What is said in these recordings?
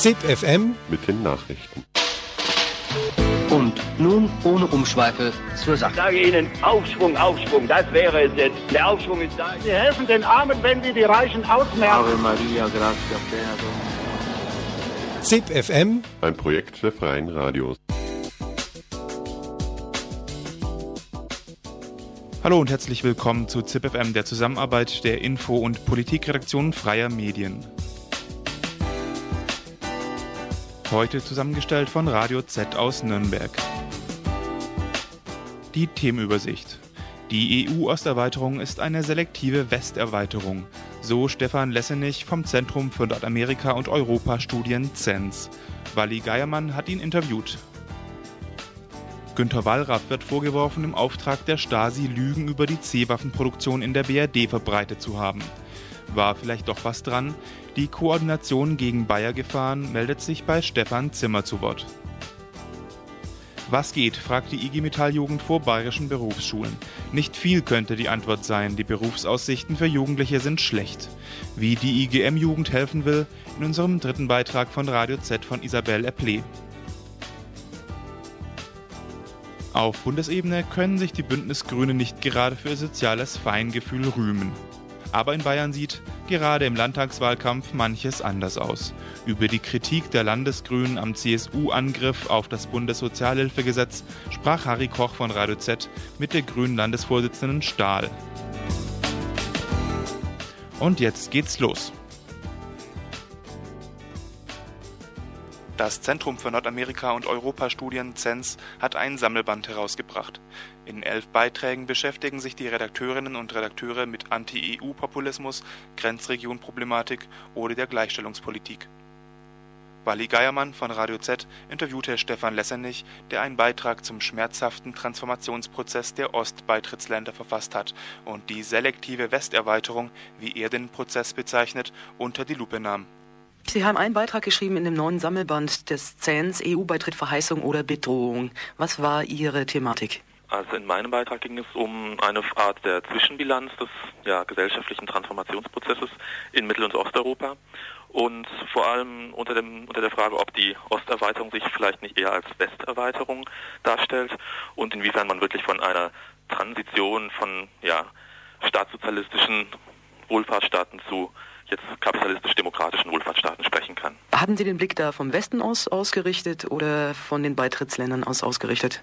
ZIP FM mit den Nachrichten. Und nun ohne Umschweife zur Sache. Ich sage Ihnen, Aufschwung, Aufschwung, das wäre es jetzt. Der Aufschwung ist da. Sie helfen den Armen, wenn Sie die Reichen ausmerken. Ave Maria, gratia plena ZIP FM, Ein Projekt der Freien Radios. Hallo und herzlich willkommen zu ZipFM, der Zusammenarbeit der Info- und Politikredaktion freier Medien. Heute zusammengestellt von Radio Z aus Nürnberg. Die Themenübersicht. Die EU-Osterweiterung ist eine selektive Westerweiterung, so Stefan Lessenich vom Zentrum für Nordamerika und Europa-Studien CENS. Wally Geiermann hat ihn interviewt. Günter Wallraff wird vorgeworfen, im Auftrag der Stasi Lügen über die C-Waffenproduktion in der BRD verbreitet zu haben. War vielleicht doch was dran? Die Koordination gegen Bayer-Gefahren meldet sich bei Stefan Zimmer zu Wort. Was geht, fragt die IG Metall-Jugend vor bayerischen Berufsschulen. Nicht viel könnte die Antwort sein, die Berufsaussichten für Jugendliche sind schlecht. Wie die IGM-Jugend helfen will, in unserem dritten Beitrag von Radio Z von Isabelle Eplé. Auf Bundesebene können sich die Bündnisgrünen nicht gerade für ihr soziales Feingefühl rühmen. Aber in Bayern sieht gerade im Landtagswahlkampf manches anders aus. Über die Kritik der Landesgrünen am CSU-Angriff auf das Bundessozialhilfegesetz sprach Harry Koch von Radio Z mit der grünen Landesvorsitzenden Stahl. Und jetzt geht's los. Das Zentrum für Nordamerika und Europa-Studien CENS hat ein Sammelband herausgebracht. In elf Beiträgen beschäftigen sich die Redakteurinnen und Redakteure mit Anti-EU-Populismus, Grenzregionproblematik oder der Gleichstellungspolitik. Wally Geiermann von Radio Z interviewte Stefan Lessenich, der einen Beitrag zum schmerzhaften Transformationsprozess der Ostbeitrittsländer verfasst hat und die selektive Westerweiterung, wie er den Prozess bezeichnet, unter die Lupe nahm. Sie haben einen Beitrag geschrieben in dem neuen Sammelband des CENS EU-Beitritt, Verheißung oder Bedrohung. Was war Ihre Thematik? Also in meinem Beitrag ging es um eine Art der Zwischenbilanz des ja, gesellschaftlichen Transformationsprozesses in Mittel- und Osteuropa und vor allem unter, dem, unter der Frage, ob die Osterweiterung sich vielleicht nicht eher als Westerweiterung darstellt und inwiefern man wirklich von einer Transition von ja, staatssozialistischen Wohlfahrtsstaaten zu jetzt kapitalistisch-demokratischen Wohlfahrtsstaaten sprechen kann. Hatten Sie den Blick da vom Westen aus ausgerichtet oder von den Beitrittsländern aus ausgerichtet?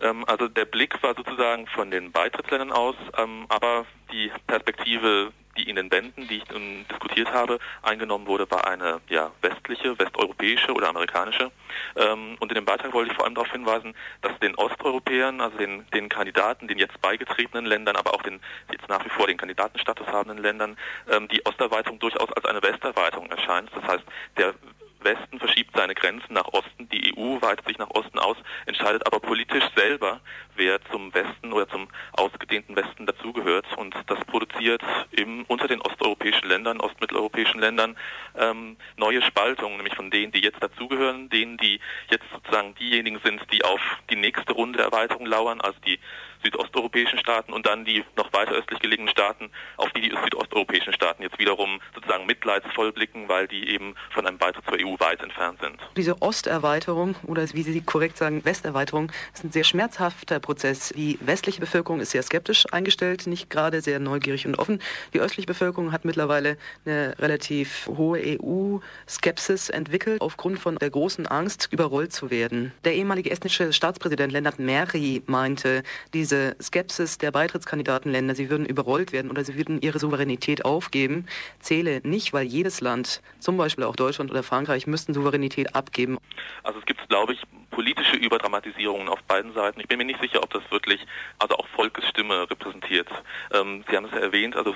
Ähm, also der Blick war sozusagen von den Beitrittsländern aus, ähm, aber die Perspektive, die in den Bänden, die ich nun diskutiert habe, eingenommen wurde, war eine ja, westliche, westeuropäische oder amerikanische. Ähm, und in dem Beitrag wollte ich vor allem darauf hinweisen, dass den Osteuropäern, also den, den Kandidaten, den jetzt beigetretenen Ländern, aber auch den jetzt nach wie vor den Kandidatenstatus habenden Ländern, ähm, die Osterweiterung durchaus als eine Westerweiterung erscheint. Das heißt, der Westen verschiebt seine Grenzen nach Osten, die EU weitet sich nach Osten aus, entscheidet aber politisch selber, wer zum Westen oder zum ausgedehnten Westen dazugehört. Und das produziert im, unter den osteuropäischen Ländern, ostmitteleuropäischen Ländern ähm, neue Spaltungen, nämlich von denen, die jetzt dazugehören, denen, die jetzt sozusagen diejenigen sind, die auf die nächste Runde der Erweiterung lauern, also die südosteuropäischen Staaten und dann die noch weiter östlich gelegenen Staaten, auf die die südosteuropäischen Staaten jetzt wiederum sozusagen mitleidsvoll blicken, weil die eben von einem Beitritt zur EU weit entfernt sind. Diese Osterweiterung oder wie Sie korrekt sagen, Westerweiterung ist ein sehr schmerzhafter Prozess. Die westliche Bevölkerung ist sehr skeptisch eingestellt, nicht gerade sehr neugierig und offen. Die östliche Bevölkerung hat mittlerweile eine relativ hohe EU-Skepsis entwickelt, aufgrund von der großen Angst, überrollt zu werden. Der ehemalige estnische Staatspräsident Lennart Meri meinte, diese Skepsis der Beitrittskandidatenländer, sie würden überrollt werden oder sie würden ihre Souveränität aufgeben, zähle nicht, weil jedes Land, zum Beispiel auch Deutschland oder Frankreich, müssten Souveränität abgeben. Also es gibt, glaube ich, politische Überdramatisierungen auf beiden Seiten. Ich bin mir nicht sicher, ob das wirklich, also auch Volkesstimme repräsentiert. Ähm, Sie haben es ja erwähnt, also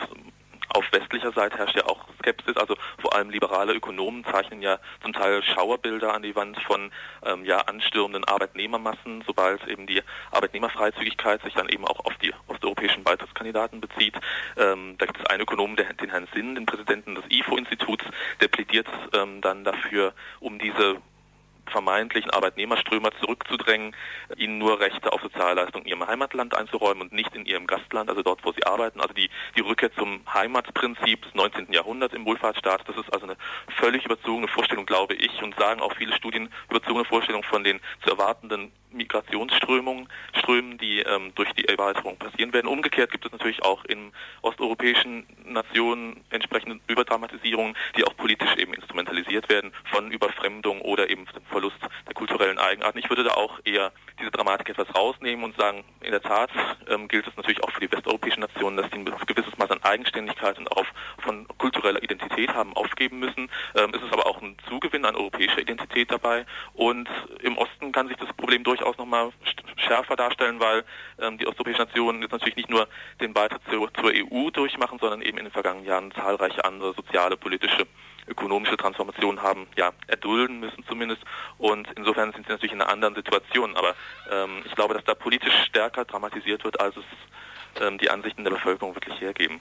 auf westlicher Seite herrscht ja auch Skepsis, also vor allem liberale Ökonomen zeichnen ja zum Teil Schauerbilder an die Wand von ähm, ja anstürmenden Arbeitnehmermassen, sobald eben die Arbeitnehmerfreizügigkeit sich dann eben auch auf die osteuropäischen Beitrittskandidaten bezieht. Ähm, da gibt es einen Ökonomen, der, den Herrn Sinn, den Präsidenten des IFO-Instituts, der plädiert ähm, dann dafür, um diese vermeintlichen Arbeitnehmerströmer zurückzudrängen, ihnen nur Rechte auf Sozialleistungen in ihrem Heimatland einzuräumen und nicht in ihrem Gastland, also dort, wo sie arbeiten. Also die, die Rückkehr zum Heimatprinzip des 19. Jahrhunderts im Wohlfahrtsstaat, das ist also eine völlig überzogene Vorstellung, glaube ich, und sagen auch viele Studien, überzogene Vorstellung von den zu erwartenden Migrationsströmungen, Strömen, die ähm, durch die Erweiterung passieren werden. Umgekehrt gibt es natürlich auch in osteuropäischen Nationen entsprechende Überdramatisierungen, die auch politisch eben instrumentalisiert werden von Überfremdung oder eben dem Verlust der kulturellen Eigenarten. Ich würde da auch eher diese Dramatik etwas rausnehmen und sagen, in der Tat ähm, gilt es natürlich auch für die westeuropäischen Nationen, dass die ein gewisses Maß an Eigenständigkeit und auch von kultureller Identität haben aufgeben müssen. Ähm, es ist aber auch ein Zugewinn an europäischer Identität dabei und im Osten kann sich das Problem durchaus nochmal schärfer darstellen, weil ähm, die osteuropäischen Nationen jetzt natürlich nicht nur den Beitritt zur, zur EU durchmachen, sondern eben in den vergangenen Jahren zahlreiche andere soziale, politische ökonomische Transformationen haben ja erdulden müssen zumindest und insofern sind sie natürlich in einer anderen Situation. Aber ähm, ich glaube, dass da politisch stärker dramatisiert wird, als es ähm, die Ansichten der Bevölkerung wirklich hergeben.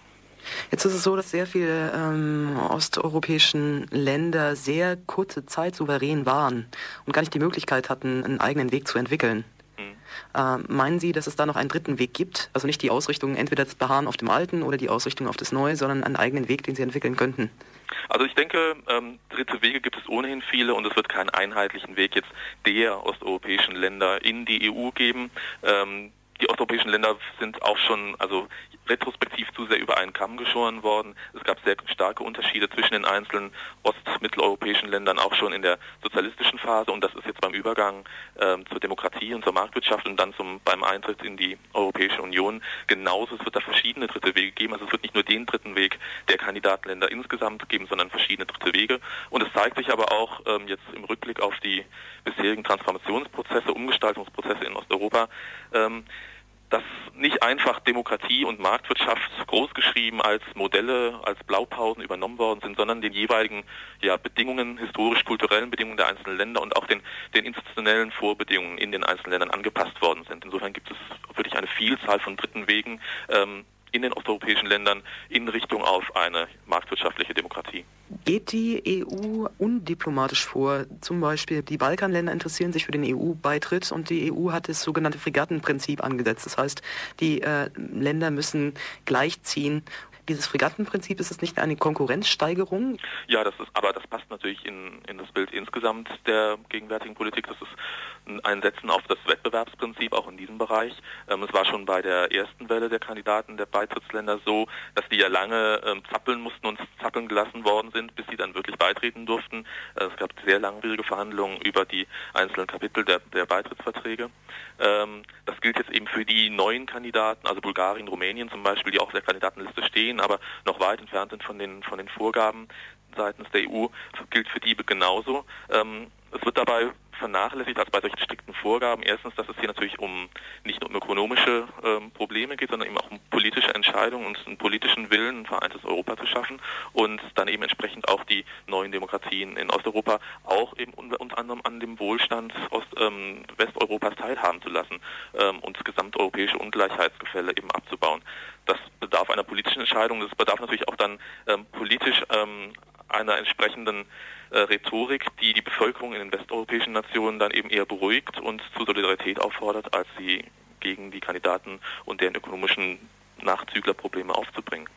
Jetzt ist es so, dass sehr viele ähm, osteuropäischen Länder sehr kurze Zeit souverän waren und gar nicht die Möglichkeit hatten, einen eigenen Weg zu entwickeln. Äh, meinen Sie, dass es da noch einen dritten Weg gibt? Also nicht die Ausrichtung entweder das Beharren auf dem Alten oder die Ausrichtung auf das Neue, sondern einen eigenen Weg, den Sie entwickeln könnten? Also ich denke, ähm, dritte Wege gibt es ohnehin viele und es wird keinen einheitlichen Weg jetzt der osteuropäischen Länder in die EU geben. Ähm, die osteuropäischen Länder sind auch schon, also retrospektiv zu sehr über einen Kamm geschoren worden. Es gab sehr starke Unterschiede zwischen den einzelnen ostmitteleuropäischen Ländern, auch schon in der sozialistischen Phase. Und das ist jetzt beim Übergang ähm, zur Demokratie und zur Marktwirtschaft und dann zum, beim Eintritt in die Europäische Union genauso. Es wird da verschiedene dritte Wege geben. Also es wird nicht nur den dritten Weg der Kandidatenländer insgesamt geben, sondern verschiedene dritte Wege. Und es zeigt sich aber auch ähm, jetzt im Rückblick auf die bisherigen Transformationsprozesse, Umgestaltungsprozesse in Osteuropa, ähm, dass nicht einfach Demokratie und Marktwirtschaft großgeschrieben als Modelle, als Blaupausen übernommen worden sind, sondern den jeweiligen ja, Bedingungen, historisch-kulturellen Bedingungen der einzelnen Länder und auch den, den institutionellen Vorbedingungen in den einzelnen Ländern angepasst worden sind. Insofern gibt es wirklich eine Vielzahl von dritten Wegen, ähm, in den osteuropäischen Ländern in Richtung auf eine marktwirtschaftliche Demokratie. Geht die EU undiplomatisch vor? Zum Beispiel die Balkanländer interessieren sich für den EU-Beitritt und die EU hat das sogenannte Fregattenprinzip angesetzt. Das heißt, die äh, Länder müssen gleichziehen dieses Fregattenprinzip, ist es nicht eine Konkurrenzsteigerung? Ja, das ist, aber das passt natürlich in, in das Bild insgesamt der gegenwärtigen Politik. Das ist ein Setzen auf das Wettbewerbsprinzip auch in diesem Bereich. Ähm, es war schon bei der ersten Welle der Kandidaten der Beitrittsländer so, dass die ja lange ähm, zappeln mussten und zappeln gelassen worden sind, bis sie dann wirklich beitreten durften. Äh, es gab sehr langwierige Verhandlungen über die einzelnen Kapitel der, der Beitrittsverträge. Ähm, das gilt jetzt eben für die neuen Kandidaten, also Bulgarien, Rumänien zum Beispiel, die auch auf der Kandidatenliste stehen, aber noch weit entfernt sind von den, von den Vorgaben seitens der EU, gilt für die genauso. Ähm, es wird dabei vernachlässigt als bei solchen strikten Vorgaben. Erstens, dass es hier natürlich um nicht nur um ökonomische ähm, Probleme geht, sondern eben auch um politische Entscheidungen und einen politischen Willen, ein vereintes Europa zu schaffen und dann eben entsprechend auch die neuen Demokratien in Osteuropa auch eben unter, unter anderem an dem Wohlstand Ost, ähm, Westeuropas teilhaben zu lassen ähm, und das gesamteuropäische Ungleichheitsgefälle eben abzubauen. Das bedarf einer politischen Entscheidung, das bedarf natürlich auch dann ähm, politisch ähm, einer entsprechenden äh, Rhetorik, die die Bevölkerung in den westeuropäischen Nationen dann eben eher beruhigt und zu Solidarität auffordert, als sie gegen die Kandidaten und deren ökonomischen Nachzüglerprobleme aufzubringen.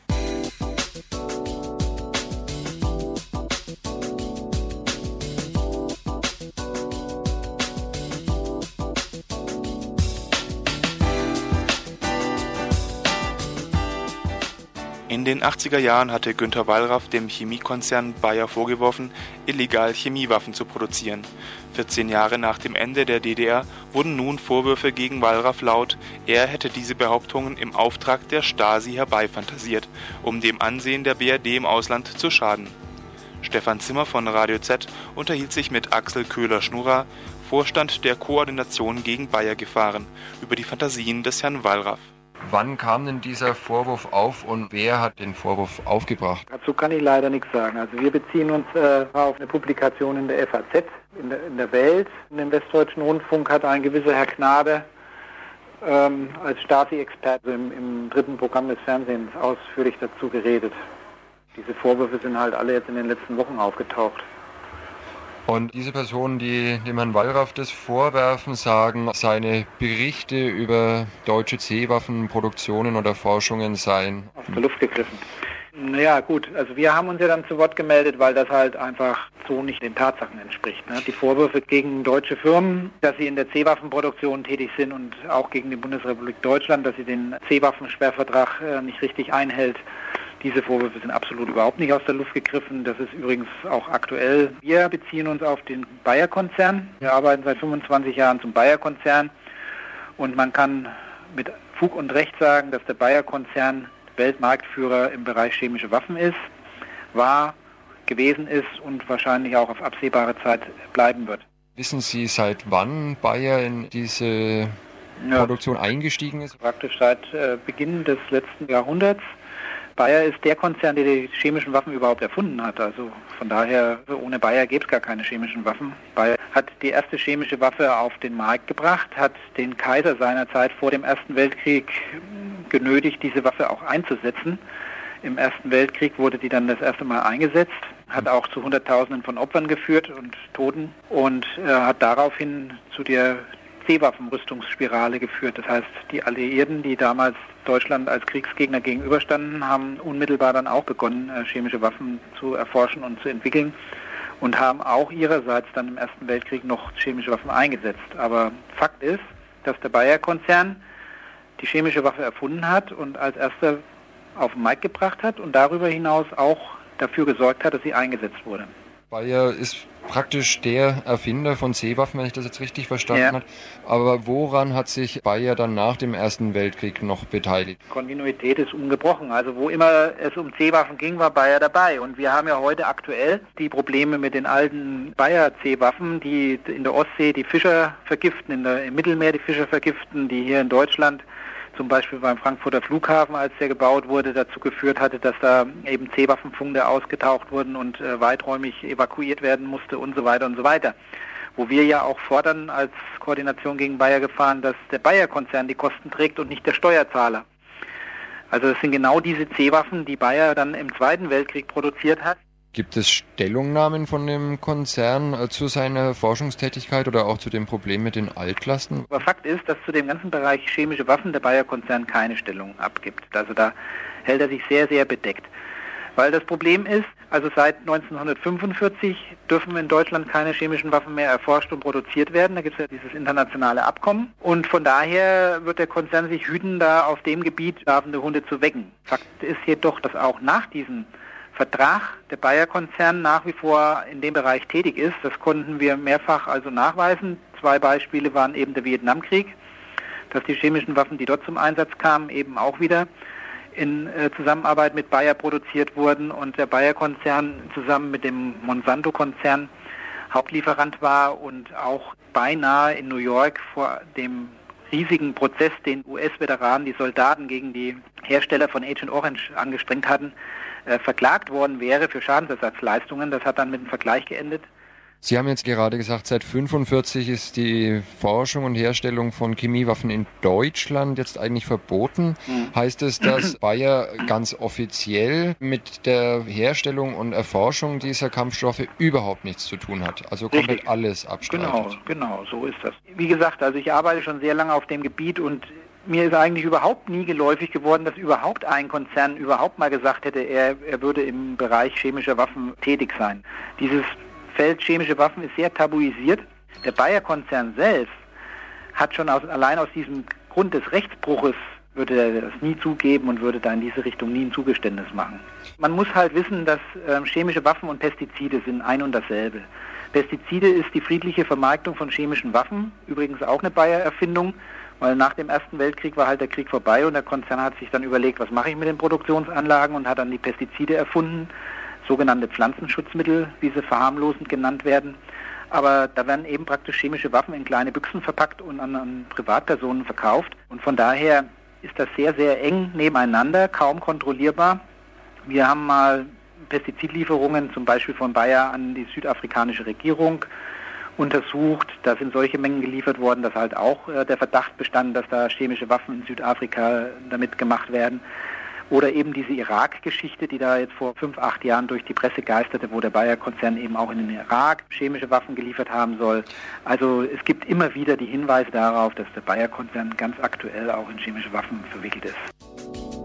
In den 80er Jahren hatte Günter Wallraff dem Chemiekonzern Bayer vorgeworfen, illegal Chemiewaffen zu produzieren. 14 Jahre nach dem Ende der DDR wurden nun Vorwürfe gegen Wallraff laut, er hätte diese Behauptungen im Auftrag der Stasi herbeifantasiert, um dem Ansehen der BRD im Ausland zu schaden. Stefan Zimmer von Radio Z unterhielt sich mit Axel Köhler-Schnurrer, Vorstand der Koordination gegen Bayer-Gefahren, über die Fantasien des Herrn Wallraff. Wann kam denn dieser Vorwurf auf und wer hat den Vorwurf aufgebracht? Dazu kann ich leider nichts sagen. Also wir beziehen uns äh, auf eine Publikation in der FAZ, in der, in der Welt. In dem Westdeutschen Rundfunk hat ein gewisser Herr Knabe ähm, als Stasi-Experte im, im dritten Programm des Fernsehens ausführlich dazu geredet. Diese Vorwürfe sind halt alle jetzt in den letzten Wochen aufgetaucht. Und diese Personen, die dem Herrn Wallraff das vorwerfen, sagen, seine Berichte über deutsche C-Waffenproduktionen oder Forschungen seien aus der Luft gegriffen. Naja, gut. Also wir haben uns ja dann zu Wort gemeldet, weil das halt einfach so nicht den Tatsachen entspricht. Ne? Die Vorwürfe gegen deutsche Firmen, dass sie in der C-Waffenproduktion tätig sind und auch gegen die Bundesrepublik Deutschland, dass sie den C-Waffensperrvertrag äh, nicht richtig einhält. Diese Vorwürfe sind absolut überhaupt nicht aus der Luft gegriffen. Das ist übrigens auch aktuell. Wir beziehen uns auf den Bayer-Konzern. Wir arbeiten seit 25 Jahren zum Bayer-Konzern und man kann mit Fug und Recht sagen, dass der Bayer-Konzern Weltmarktführer im Bereich chemische Waffen ist, war, gewesen ist und wahrscheinlich auch auf absehbare Zeit bleiben wird. Wissen Sie, seit wann Bayer in diese ja, Produktion eingestiegen ist? Praktisch seit äh, Beginn des letzten Jahrhunderts. Bayer ist der Konzern, der die chemischen Waffen überhaupt erfunden hat. Also von daher, ohne Bayer gäbe es gar keine chemischen Waffen. Bayer hat die erste chemische Waffe auf den Markt gebracht, hat den Kaiser seinerzeit vor dem Ersten Weltkrieg genötigt, diese Waffe auch einzusetzen. Im Ersten Weltkrieg wurde die dann das erste Mal eingesetzt, hat auch zu Hunderttausenden von Opfern geführt und Toten und äh, hat daraufhin zu der C-Waffenrüstungsspirale geführt. Das heißt, die Alliierten, die damals Deutschland als Kriegsgegner gegenüberstanden, haben unmittelbar dann auch begonnen, äh, chemische Waffen zu erforschen und zu entwickeln und haben auch ihrerseits dann im Ersten Weltkrieg noch chemische Waffen eingesetzt. Aber Fakt ist, dass der Bayer-Konzern die chemische Waffe erfunden hat und als erster auf den Markt gebracht hat und darüber hinaus auch dafür gesorgt hat, dass sie eingesetzt wurde. Bayer ist praktisch der Erfinder von Seewaffen, wenn ich das jetzt richtig verstanden ja. habe. Aber woran hat sich Bayer dann nach dem Ersten Weltkrieg noch beteiligt? Kontinuität ist ungebrochen. Also wo immer es um Seewaffen ging, war Bayer dabei. Und wir haben ja heute aktuell die Probleme mit den alten Bayer-Seewaffen, die in der Ostsee die Fischer vergiften, in der, im Mittelmeer die Fischer vergiften, die hier in Deutschland zum Beispiel beim Frankfurter Flughafen, als der gebaut wurde, dazu geführt hatte, dass da eben C-Waffenfunde ausgetaucht wurden und äh, weiträumig evakuiert werden musste und so weiter und so weiter. Wo wir ja auch fordern als Koordination gegen Bayer gefahren, dass der Bayer-Konzern die Kosten trägt und nicht der Steuerzahler. Also es sind genau diese C-Waffen, die Bayer dann im Zweiten Weltkrieg produziert hat, Gibt es Stellungnahmen von dem Konzern äh, zu seiner Forschungstätigkeit oder auch zu dem Problem mit den Altlasten? Aber Fakt ist, dass zu dem ganzen Bereich chemische Waffen der Bayer-Konzern keine Stellung abgibt. Also da hält er sich sehr, sehr bedeckt. Weil das Problem ist, also seit 1945 dürfen in Deutschland keine chemischen Waffen mehr erforscht und produziert werden. Da gibt es ja dieses internationale Abkommen. Und von daher wird der Konzern sich hüten, da auf dem Gebiet schlafende Hunde zu wecken. Fakt ist jedoch, dass auch nach diesem Vertrag der Bayer-Konzern nach wie vor in dem Bereich tätig ist. Das konnten wir mehrfach also nachweisen. Zwei Beispiele waren eben der Vietnamkrieg, dass die chemischen Waffen, die dort zum Einsatz kamen, eben auch wieder in äh, Zusammenarbeit mit Bayer produziert wurden und der Bayer-Konzern zusammen mit dem Monsanto-Konzern Hauptlieferant war und auch beinahe in New York vor dem riesigen Prozess, den US-Veteranen, die Soldaten gegen die Hersteller von Agent Orange angestrengt hatten, äh, verklagt worden wäre für Schadensersatzleistungen. Das hat dann mit einem Vergleich geendet. Sie haben jetzt gerade gesagt, seit 45 ist die Forschung und Herstellung von Chemiewaffen in Deutschland jetzt eigentlich verboten. Mhm. Heißt es, dass Bayer ganz offiziell mit der Herstellung und Erforschung dieser Kampfstoffe überhaupt nichts zu tun hat? Also komplett Richtig. alles abstreitet? Genau, genau, so ist das. Wie gesagt, also ich arbeite schon sehr lange auf dem Gebiet und mir ist eigentlich überhaupt nie geläufig geworden, dass überhaupt ein Konzern überhaupt mal gesagt hätte, er, er würde im Bereich chemischer Waffen tätig sein. Dieses Feld chemische Waffen ist sehr tabuisiert. Der Bayer-Konzern selbst hat schon aus, allein aus diesem Grund des Rechtsbruches würde er das nie zugeben und würde da in diese Richtung nie ein Zugeständnis machen. Man muss halt wissen, dass äh, chemische Waffen und Pestizide sind ein und dasselbe. Pestizide ist die friedliche Vermarktung von chemischen Waffen, übrigens auch eine Bayer-Erfindung weil nach dem Ersten Weltkrieg war halt der Krieg vorbei und der Konzern hat sich dann überlegt, was mache ich mit den Produktionsanlagen und hat dann die Pestizide erfunden, sogenannte Pflanzenschutzmittel, wie sie verharmlosend genannt werden. Aber da werden eben praktisch chemische Waffen in kleine Büchsen verpackt und an, an Privatpersonen verkauft. Und von daher ist das sehr, sehr eng nebeneinander, kaum kontrollierbar. Wir haben mal Pestizidlieferungen zum Beispiel von Bayer an die südafrikanische Regierung untersucht. Da sind solche Mengen geliefert worden, dass halt auch äh, der Verdacht bestand, dass da chemische Waffen in Südafrika damit gemacht werden. Oder eben diese Irak-Geschichte, die da jetzt vor fünf, acht Jahren durch die Presse geisterte, wo der Bayer-Konzern eben auch in den Irak chemische Waffen geliefert haben soll. Also es gibt immer wieder die Hinweise darauf, dass der Bayer-Konzern ganz aktuell auch in chemische Waffen verwickelt ist.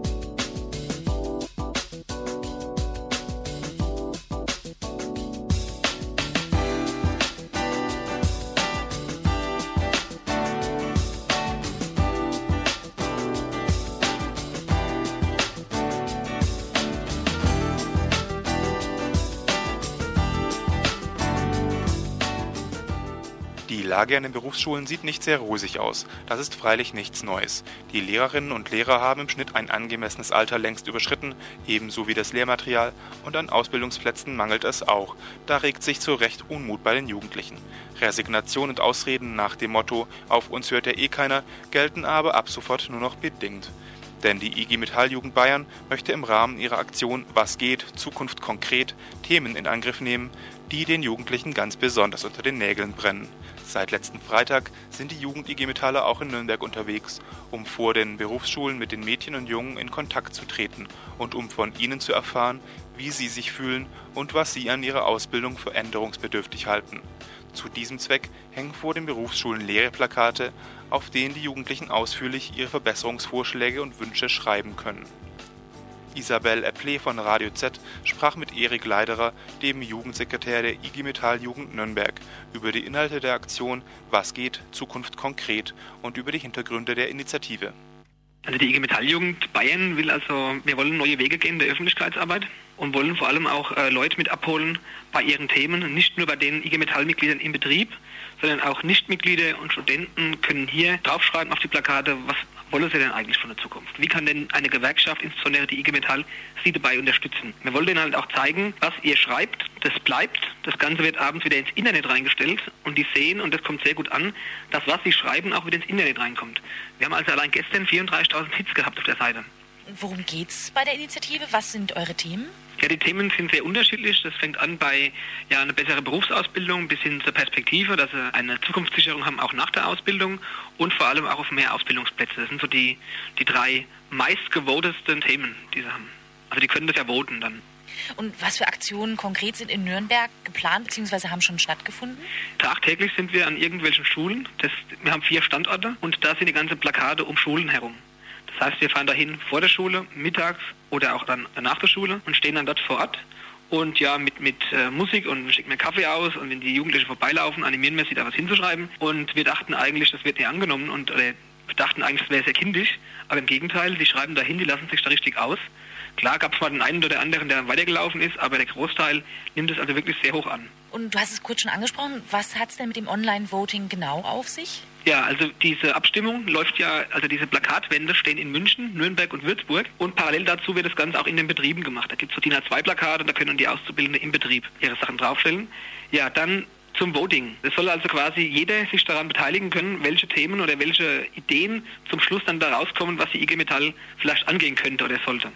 Lage an den Berufsschulen sieht nicht sehr rosig aus. Das ist freilich nichts Neues. Die Lehrerinnen und Lehrer haben im Schnitt ein angemessenes Alter längst überschritten, ebenso wie das Lehrmaterial, und an Ausbildungsplätzen mangelt es auch. Da regt sich zu Recht Unmut bei den Jugendlichen. Resignation und Ausreden nach dem Motto Auf uns hört ja eh keiner gelten aber ab sofort nur noch bedingt. Denn die IG Metall Jugend Bayern möchte im Rahmen ihrer Aktion Was geht, Zukunft konkret Themen in Angriff nehmen, die den Jugendlichen ganz besonders unter den Nägeln brennen. Seit letzten Freitag sind die Jugend-IG Metaller auch in Nürnberg unterwegs, um vor den Berufsschulen mit den Mädchen und Jungen in Kontakt zu treten und um von ihnen zu erfahren, wie sie sich fühlen und was sie an ihrer Ausbildung für änderungsbedürftig halten. Zu diesem Zweck hängen vor den Berufsschulen leere Plakate, auf denen die Jugendlichen ausführlich ihre Verbesserungsvorschläge und Wünsche schreiben können Isabelle Epple von Radio Z sprach mit Erik Leiderer, dem Jugendsekretär der IG Metall Jugend Nürnberg, über die Inhalte der Aktion Was geht? Zukunft konkret und über die Hintergründe der Initiative. Also die IG Metall Jugend Bayern will also, wir wollen neue Wege gehen in der Öffentlichkeitsarbeit und wollen vor allem auch äh, Leute mit abholen bei ihren Themen, nicht nur bei den IG Metall Mitgliedern im Betrieb, sondern auch Nichtmitglieder und Studenten können hier draufschreiben auf die Plakate, was wollen Sie denn eigentlich von der Zukunft? Wie kann denn eine Gewerkschaft, insbesondere die IG Metall, Sie dabei unterstützen? Wir wollen Ihnen halt auch zeigen, was ihr schreibt, das bleibt. Das Ganze wird abends wieder ins Internet reingestellt und die sehen, und das kommt sehr gut an, dass was Sie schreiben auch wieder ins Internet reinkommt. Wir haben also allein gestern 34.000 Hits gehabt auf der Seite. Worum geht es bei der Initiative? Was sind eure Themen? Ja, die Themen sind sehr unterschiedlich. Das fängt an bei ja, einer besseren Berufsausbildung bis hin zur Perspektive, dass sie eine Zukunftssicherung haben, auch nach der Ausbildung und vor allem auch auf mehr Ausbildungsplätze. Das sind so die, die drei meistgevotesten Themen, die sie haben. Also die können das ja voten dann. Und was für Aktionen konkret sind in Nürnberg geplant bzw. haben schon stattgefunden? Tagtäglich sind wir an irgendwelchen Schulen. Das, wir haben vier Standorte und da sind die ganzen Plakate um Schulen herum. Das heißt, wir fahren dahin vor der Schule, mittags oder auch dann nach der Schule und stehen dann dort vor Ort und ja, mit, mit äh, Musik und schicken mir Kaffee aus und wenn die Jugendlichen vorbeilaufen, animieren wir sie da was hinzuschreiben und wir dachten eigentlich, das wird nicht angenommen und oder, wir dachten eigentlich, das wäre sehr kindisch, aber im Gegenteil, die schreiben dahin, die lassen sich da richtig aus. Klar gab es mal den einen oder anderen, der weitergelaufen ist, aber der Großteil nimmt es also wirklich sehr hoch an. Und du hast es kurz schon angesprochen, was hat es denn mit dem Online-Voting genau auf sich? Ja, also diese Abstimmung läuft ja, also diese Plakatwände stehen in München, Nürnberg und Würzburg und parallel dazu wird das Ganze auch in den Betrieben gemacht. Da gibt es so DIN A2-Plakate, da können die Auszubildenden im Betrieb ihre Sachen draufstellen. Ja, dann zum Voting. Es soll also quasi jeder sich daran beteiligen können, welche Themen oder welche Ideen zum Schluss dann da rauskommen, was die IG Metall vielleicht angehen könnte oder sollte.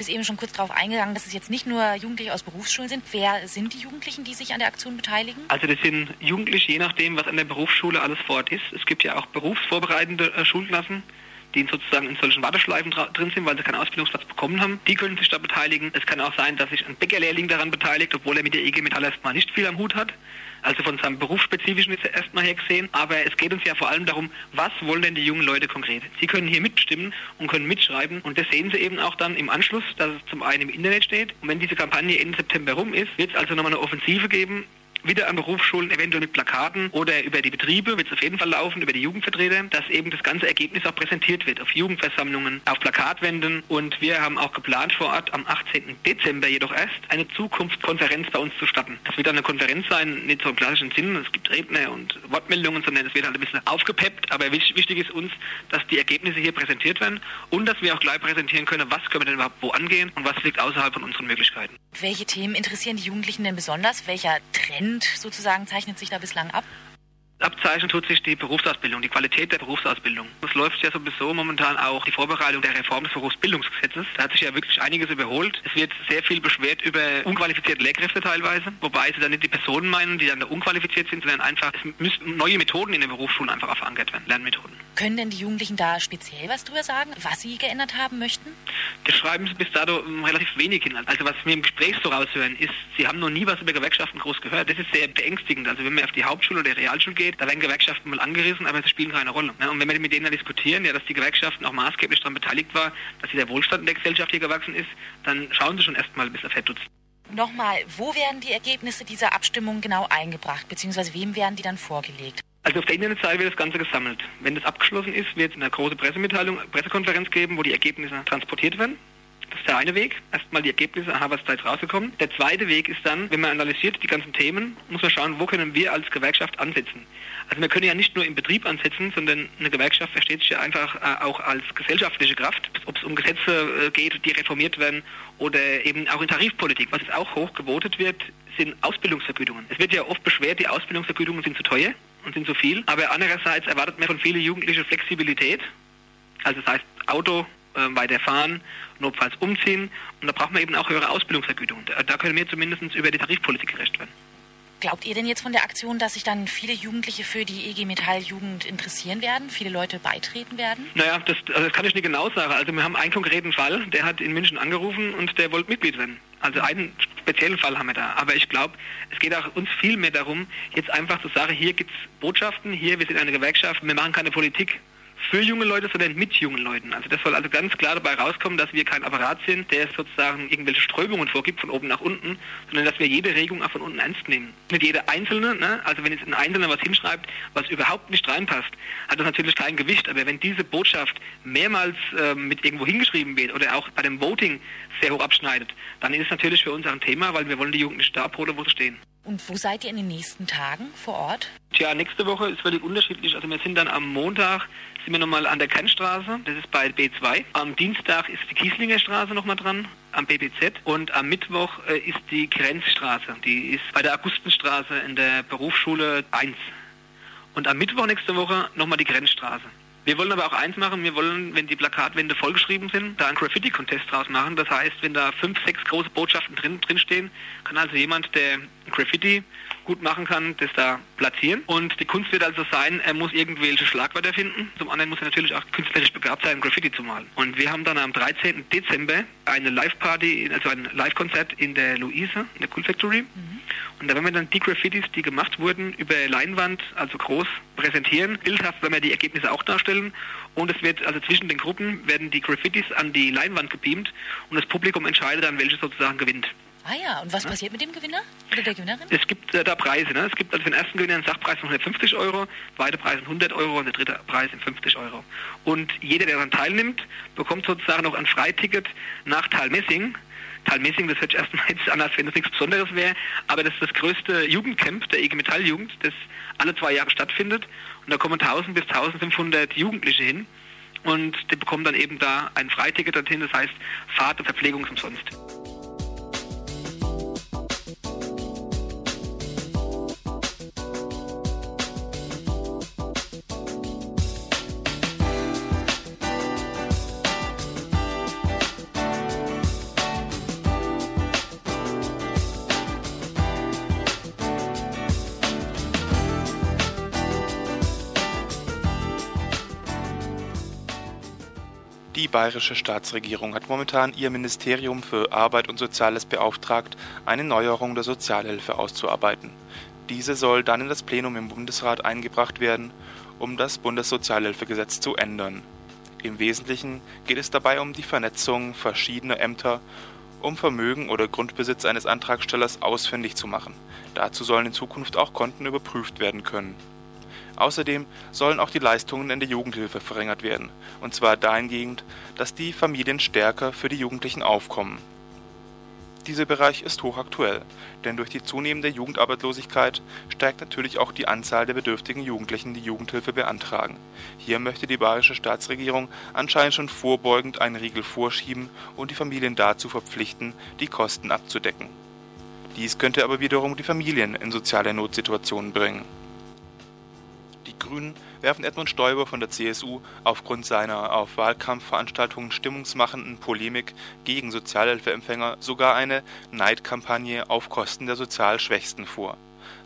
Bist eben schon kurz darauf eingegangen, dass es jetzt nicht nur Jugendliche aus Berufsschulen sind. Wer sind die Jugendlichen, die sich an der Aktion beteiligen? Also das sind Jugendliche, je nachdem, was an der Berufsschule alles vor Ort ist. Es gibt ja auch berufsvorbereitende äh, Schulklassen die sozusagen in solchen Warteschleifen drin sind, weil sie keinen Ausbildungsplatz bekommen haben. Die können sich da beteiligen. Es kann auch sein, dass sich ein Bäckerlehrling daran beteiligt, obwohl er mit der EG Metall erstmal nicht viel am Hut hat also von seinem berufsspezifischen jetzt erstmal her gesehen. Aber es geht uns ja vor allem darum, was wollen denn die jungen Leute konkret? Sie können hier mitstimmen und können mitschreiben und das sehen sie eben auch dann im Anschluss, dass es zum einen im Internet steht. Und wenn diese Kampagne Ende September rum ist, wird es also nochmal eine Offensive geben, wieder an Berufsschulen, eventuell mit Plakaten oder über die Betriebe wird es auf jeden Fall laufen, über die Jugendvertreter, dass eben das ganze Ergebnis auch präsentiert wird auf Jugendversammlungen, auf Plakatwänden und wir haben auch geplant vor Ort am 18. Dezember jedoch erst eine Zukunftskonferenz bei uns zu starten. Das wird eine Konferenz sein, nicht so im klassischen Sinn, es gibt Redner und Wortmeldungen, sondern es wird halt ein bisschen aufgepeppt, aber wichtig ist uns, dass die Ergebnisse hier präsentiert werden und dass wir auch gleich präsentieren können, was können wir denn überhaupt wo angehen und was liegt außerhalb von unseren Möglichkeiten. Welche Themen interessieren die Jugendlichen denn besonders? Welcher Trend Trend sozusagen zeichnet sich da bislang ab? Abzeichnen tut sich die Berufsausbildung, die Qualität der Berufsausbildung. Es läuft ja sowieso momentan auch die Vorbereitung der Reform des Berufsbildungsgesetzes. Da hat sich ja wirklich einiges überholt. Es wird sehr viel beschwert über unqualifizierte Lehrkräfte teilweise, wobei sie dann nicht die Personen meinen, die dann da unqualifiziert sind, sondern einfach, es müssen neue Methoden in den Berufsschulen einfach verankert werden, Lernmethoden. Können denn die Jugendlichen da speziell was drüber sagen, was sie geändert haben möchten? Das schreiben Sie bis dato relativ wenig hin. Also was wir im Gespräch so raushören, ist, Sie haben noch nie was über Gewerkschaften groß gehört. Das ist sehr beängstigend. Also wenn man auf die Hauptschule oder die Realschule geht, da werden Gewerkschaften mal angerissen, aber sie spielen keine Rolle. Und wenn wir mit denen dann diskutieren, ja, dass die Gewerkschaften auch maßgeblich daran beteiligt war, dass der Wohlstand in der Gesellschaft hier gewachsen ist, dann schauen Sie schon erstmal bis auf Verdutzt. Nochmal, wo werden die Ergebnisse dieser Abstimmung genau eingebracht, beziehungsweise wem werden die dann vorgelegt? Also auf der Internetseite wird das Ganze gesammelt. Wenn das abgeschlossen ist, wird es eine große Pressemitteilung, Pressekonferenz geben, wo die Ergebnisse transportiert werden. Das ist der eine Weg. Erstmal die Ergebnisse, aha, was da jetzt rausgekommen. Der zweite Weg ist dann, wenn man analysiert die ganzen Themen, muss man schauen, wo können wir als Gewerkschaft ansetzen. Also wir können ja nicht nur im Betrieb ansetzen, sondern eine Gewerkschaft versteht sich ja einfach äh, auch als gesellschaftliche Kraft, ob es um Gesetze äh, geht, die reformiert werden oder eben auch in Tarifpolitik. Was jetzt auch hoch gebotet wird, sind Ausbildungsvergütungen. Es wird ja oft beschwert, die Ausbildungsvergütungen sind zu teuer und sind zu viel, aber andererseits erwartet man von vielen Jugendlichen Flexibilität. Also das heißt Auto äh, weiterfahren, notfalls umziehen und da braucht man eben auch höhere Ausbildungsvergütungen. Da, da können wir zumindest über die Tarifpolitik gerecht werden. Glaubt ihr denn jetzt von der Aktion, dass sich dann viele Jugendliche für die EG Metall Jugend interessieren werden, viele Leute beitreten werden? Naja, das, also das kann ich nicht genau sagen. Also wir haben einen konkreten Fall, der hat in München angerufen und der wollte Mitglied werden. Also einen speziellen Fall haben wir da. Aber ich glaube, es geht auch uns viel mehr darum, jetzt einfach zu sagen, hier gibt es Botschaften, hier, wir sind eine Gewerkschaft, wir machen keine Politik für junge Leute, sondern mit jungen Leuten. Also das soll also ganz klar dabei rauskommen, dass wir kein Apparat sind, der sozusagen irgendwelche Strömungen vorgibt von oben nach unten, sondern dass wir jede Regung auch von unten ernst nehmen. Nicht jede einzelne, ne? also wenn jetzt ein Einzelner was hinschreibt, was überhaupt nicht reinpasst, hat das natürlich kein Gewicht. Aber wenn diese Botschaft mehrmals äh, mit irgendwo hingeschrieben wird oder auch bei dem Voting sehr hoch abschneidet, dann ist es natürlich für uns auch ein Thema, weil wir wollen die Jugendlichen da abholen, wo sie stehen. Und wo seid ihr in den nächsten Tagen vor Ort? Tja, nächste Woche ist völlig unterschiedlich. Also wir sind dann am Montag sind wir nochmal an der Kernstraße, das ist bei B2. Am Dienstag ist die Kieslinger Straße nochmal dran, am BBZ. Und am Mittwoch äh, ist die Grenzstraße, die ist bei der Augustenstraße in der Berufsschule 1. Und am Mittwoch nächste Woche nochmal die Grenzstraße. Wir wollen aber auch eins machen, wir wollen, wenn die Plakatwände vollgeschrieben sind, da einen Graffiti-Contest draus machen. Das heißt, wenn da fünf, sechs große Botschaften drin, drinstehen, kann also jemand, der Graffiti gut machen kann, das da platzieren. Und die Kunst wird also sein, er muss irgendwelche Schlagwörter finden. Zum anderen muss er natürlich auch künstlerisch begabt sein, Graffiti zu malen. Und wir haben dann am 13. Dezember eine Live-Party, also ein Live-Konzert in der Luise, in der Cool Factory. Mhm. Und da werden wir dann die Graffitis, die gemacht wurden, über Leinwand, also groß präsentieren. Bildhaft werden wir die Ergebnisse auch darstellen. Und es wird, also zwischen den Gruppen werden die Graffitis an die Leinwand gebeamt und das Publikum entscheidet dann, welche sozusagen gewinnt. Ah ja, und was ja? passiert mit dem Gewinner oder der Gewinnerin? Es gibt äh, da Preise. Ne? Es gibt also für den ersten Gewinner einen Sachpreis von 150 Euro, zweite Preis 100 Euro und der dritte Preis sind 50 Euro. Und jeder, der daran teilnimmt, bekommt sozusagen noch ein Freiticket nach Talmessing. Talmessing, das hört sich erstmal jetzt an, als wenn das nichts Besonderes wäre, aber das ist das größte Jugendcamp der IG Metall Jugend, das alle zwei Jahre stattfindet. Und da kommen 1000 bis 1500 Jugendliche hin und die bekommen dann eben da ein Freiticket dorthin, das heißt Fahrt und Verpflegung umsonst. Die bayerische Staatsregierung hat momentan ihr Ministerium für Arbeit und Soziales beauftragt, eine Neuerung der Sozialhilfe auszuarbeiten. Diese soll dann in das Plenum im Bundesrat eingebracht werden, um das Bundessozialhilfegesetz zu ändern. Im Wesentlichen geht es dabei um die Vernetzung verschiedener Ämter, um Vermögen oder Grundbesitz eines Antragstellers ausfindig zu machen. Dazu sollen in Zukunft auch Konten überprüft werden können. Außerdem sollen auch die Leistungen in der Jugendhilfe verringert werden, und zwar dahingehend, dass die Familien stärker für die Jugendlichen aufkommen. Dieser Bereich ist hochaktuell, denn durch die zunehmende Jugendarbeitslosigkeit steigt natürlich auch die Anzahl der bedürftigen Jugendlichen, die Jugendhilfe beantragen. Hier möchte die bayerische Staatsregierung anscheinend schon vorbeugend einen Riegel vorschieben und die Familien dazu verpflichten, die Kosten abzudecken. Dies könnte aber wiederum die Familien in soziale Notsituationen bringen. Die Grünen werfen Edmund Stoiber von der CSU aufgrund seiner auf Wahlkampfveranstaltungen stimmungsmachenden Polemik gegen Sozialhilfeempfänger sogar eine Neidkampagne auf Kosten der sozial Schwächsten vor.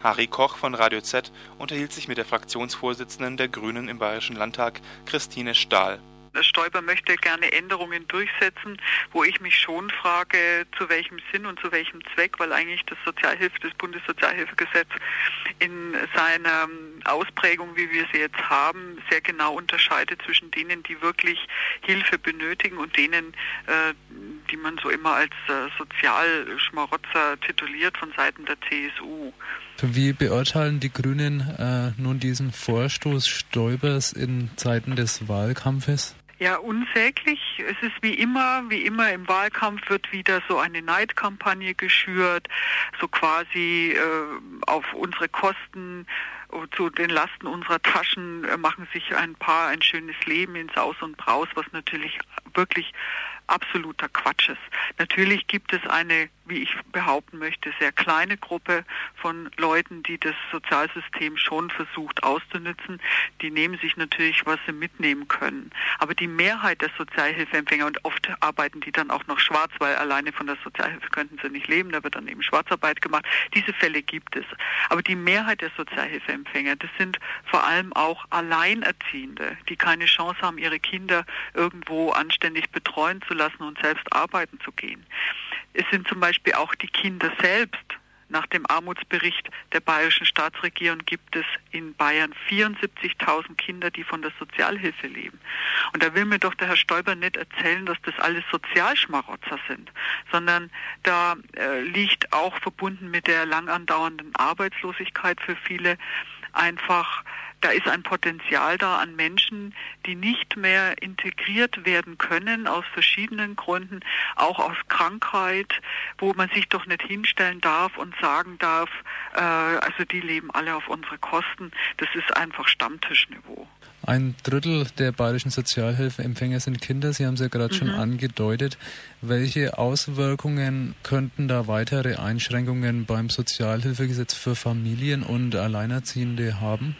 Harry Koch von Radio Z unterhielt sich mit der Fraktionsvorsitzenden der Grünen im Bayerischen Landtag, Christine Stahl. Stoiber möchte gerne Änderungen durchsetzen, wo ich mich schon frage, zu welchem Sinn und zu welchem Zweck, weil eigentlich das Sozialhilfe, das Bundessozialhilfegesetz in seiner Ausprägung, wie wir sie jetzt haben, sehr genau unterscheidet zwischen denen, die wirklich Hilfe benötigen und denen, äh, die man so immer als äh, Sozialschmarotzer tituliert von Seiten der CSU. Wie beurteilen die Grünen äh, nun diesen Vorstoß Stoibers in Zeiten des Wahlkampfes? Ja, unsäglich. Es ist wie immer, wie immer im Wahlkampf wird wieder so eine Neidkampagne geschürt, so quasi äh, auf unsere Kosten zu den Lasten unserer Taschen äh, machen sich ein paar ein schönes Leben ins Aus und Braus, was natürlich wirklich absoluter Quatsch ist. Natürlich gibt es eine wie ich behaupten möchte, sehr kleine Gruppe von Leuten, die das Sozialsystem schon versucht auszunützen. Die nehmen sich natürlich, was sie mitnehmen können. Aber die Mehrheit der Sozialhilfeempfänger, und oft arbeiten die dann auch noch schwarz, weil alleine von der Sozialhilfe könnten sie nicht leben, da wird dann eben Schwarzarbeit gemacht. Diese Fälle gibt es. Aber die Mehrheit der Sozialhilfeempfänger, das sind vor allem auch Alleinerziehende, die keine Chance haben, ihre Kinder irgendwo anständig betreuen zu lassen und selbst arbeiten zu gehen. Es sind zum Beispiel auch die Kinder selbst. Nach dem Armutsbericht der bayerischen Staatsregierung gibt es in Bayern 74.000 Kinder, die von der Sozialhilfe leben. Und da will mir doch der Herr Stoiber nicht erzählen, dass das alles Sozialschmarotzer sind, sondern da äh, liegt auch verbunden mit der lang andauernden Arbeitslosigkeit für viele einfach da ist ein Potenzial da an Menschen, die nicht mehr integriert werden können aus verschiedenen Gründen, auch aus Krankheit, wo man sich doch nicht hinstellen darf und sagen darf, äh, also die leben alle auf unsere Kosten. Das ist einfach Stammtischniveau. Ein Drittel der bayerischen Sozialhilfeempfänger sind Kinder. Sie haben es ja gerade mhm. schon angedeutet. Welche Auswirkungen könnten da weitere Einschränkungen beim Sozialhilfegesetz für Familien und Alleinerziehende haben?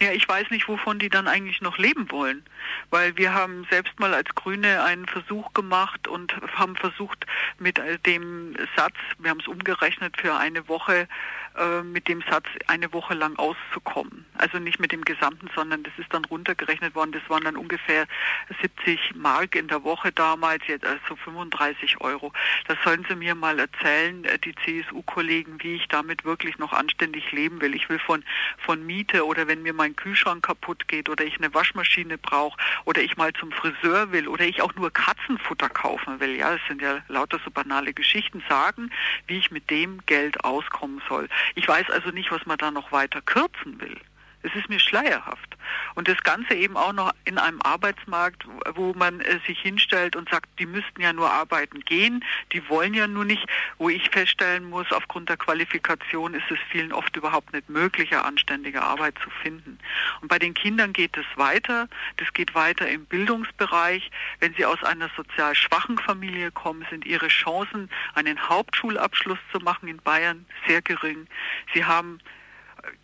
Ja, ich weiß nicht, wovon die dann eigentlich noch leben wollen. Weil wir haben selbst mal als Grüne einen Versuch gemacht und haben versucht mit dem Satz, wir haben es umgerechnet für eine Woche, äh, mit dem Satz eine Woche lang auszukommen. Also nicht mit dem gesamten, sondern das ist dann runtergerechnet worden. Das waren dann ungefähr 70 Mark in der Woche damals, jetzt also 35 Euro. Das sollen Sie mir mal erzählen, äh, die CSU-Kollegen, wie ich damit wirklich noch anständig leben will. Ich will von, von Miete oder wenn mir mein Kühlschrank kaputt geht oder ich eine Waschmaschine brauche oder ich mal zum Friseur will oder ich auch nur Katzenfutter kaufen will. Ja, das sind ja lauter so banale Geschichten sagen, wie ich mit dem Geld auskommen soll. Ich weiß also nicht, was man da noch weiter kürzen will. Es ist mir schleierhaft. Und das Ganze eben auch noch in einem Arbeitsmarkt, wo man äh, sich hinstellt und sagt, die müssten ja nur arbeiten gehen, die wollen ja nur nicht, wo ich feststellen muss, aufgrund der Qualifikation ist es vielen oft überhaupt nicht möglich, eine anständige Arbeit zu finden. Und bei den Kindern geht es weiter. Das geht weiter im Bildungsbereich. Wenn sie aus einer sozial schwachen Familie kommen, sind ihre Chancen, einen Hauptschulabschluss zu machen in Bayern sehr gering. Sie haben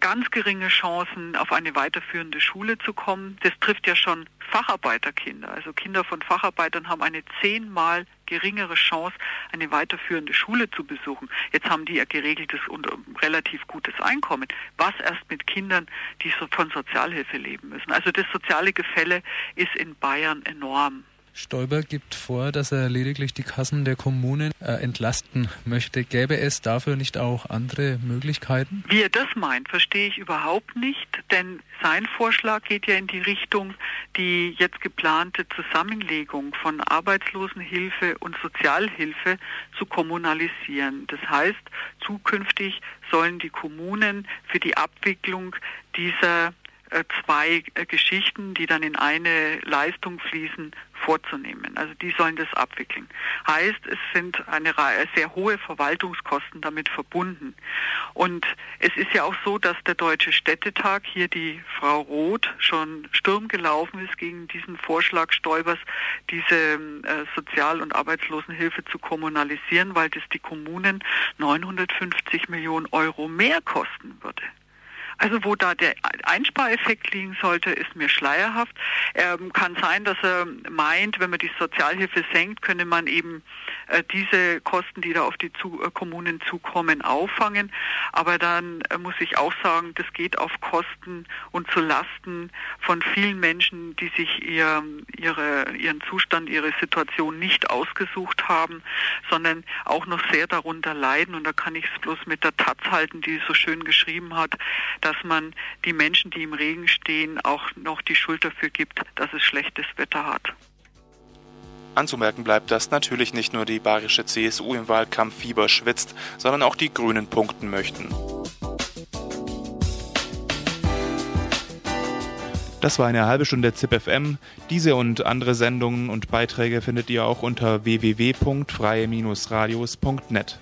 ganz geringe Chancen, auf eine weiterführende Schule zu kommen. Das trifft ja schon Facharbeiterkinder. Also Kinder von Facharbeitern haben eine zehnmal geringere Chance, eine weiterführende Schule zu besuchen. Jetzt haben die ja geregeltes und relativ gutes Einkommen. Was erst mit Kindern, die von Sozialhilfe leben müssen. Also das soziale Gefälle ist in Bayern enorm. Stoiber gibt vor, dass er lediglich die Kassen der Kommunen äh, entlasten möchte. Gäbe es dafür nicht auch andere Möglichkeiten? Wie er das meint, verstehe ich überhaupt nicht, denn sein Vorschlag geht ja in die Richtung, die jetzt geplante Zusammenlegung von Arbeitslosenhilfe und Sozialhilfe zu kommunalisieren. Das heißt, zukünftig sollen die Kommunen für die Abwicklung dieser äh, zwei äh, Geschichten, die dann in eine Leistung fließen, vorzunehmen. Also die sollen das abwickeln. Heißt, es sind eine sehr hohe Verwaltungskosten damit verbunden. Und es ist ja auch so, dass der Deutsche Städtetag hier die Frau Roth schon Sturm gelaufen ist gegen diesen Vorschlag Stoibers, diese äh, Sozial- und Arbeitslosenhilfe zu kommunalisieren, weil das die Kommunen 950 Millionen Euro mehr kosten würde. Also wo da der Einspareffekt liegen sollte, ist mir schleierhaft. Ähm, kann sein, dass er meint, wenn man die Sozialhilfe senkt, könne man eben äh, diese Kosten, die da auf die zu, äh, Kommunen zukommen, auffangen. Aber dann äh, muss ich auch sagen, das geht auf Kosten und zu Lasten von vielen Menschen, die sich ihr, ihre, ihren Zustand, ihre Situation nicht ausgesucht haben, sondern auch noch sehr darunter leiden. Und da kann ich es bloß mit der Taz halten, die so schön geschrieben hat, dass man die Menschen, die im Regen stehen, auch noch die Schuld dafür gibt, dass es schlechtes Wetter hat. Anzumerken bleibt, dass natürlich nicht nur die bayerische CSU im Wahlkampf Fieber schwitzt, sondern auch die Grünen punkten möchten. Das war eine halbe Stunde ZipFM. Diese und andere Sendungen und Beiträge findet ihr auch unter www.freie-radios.net.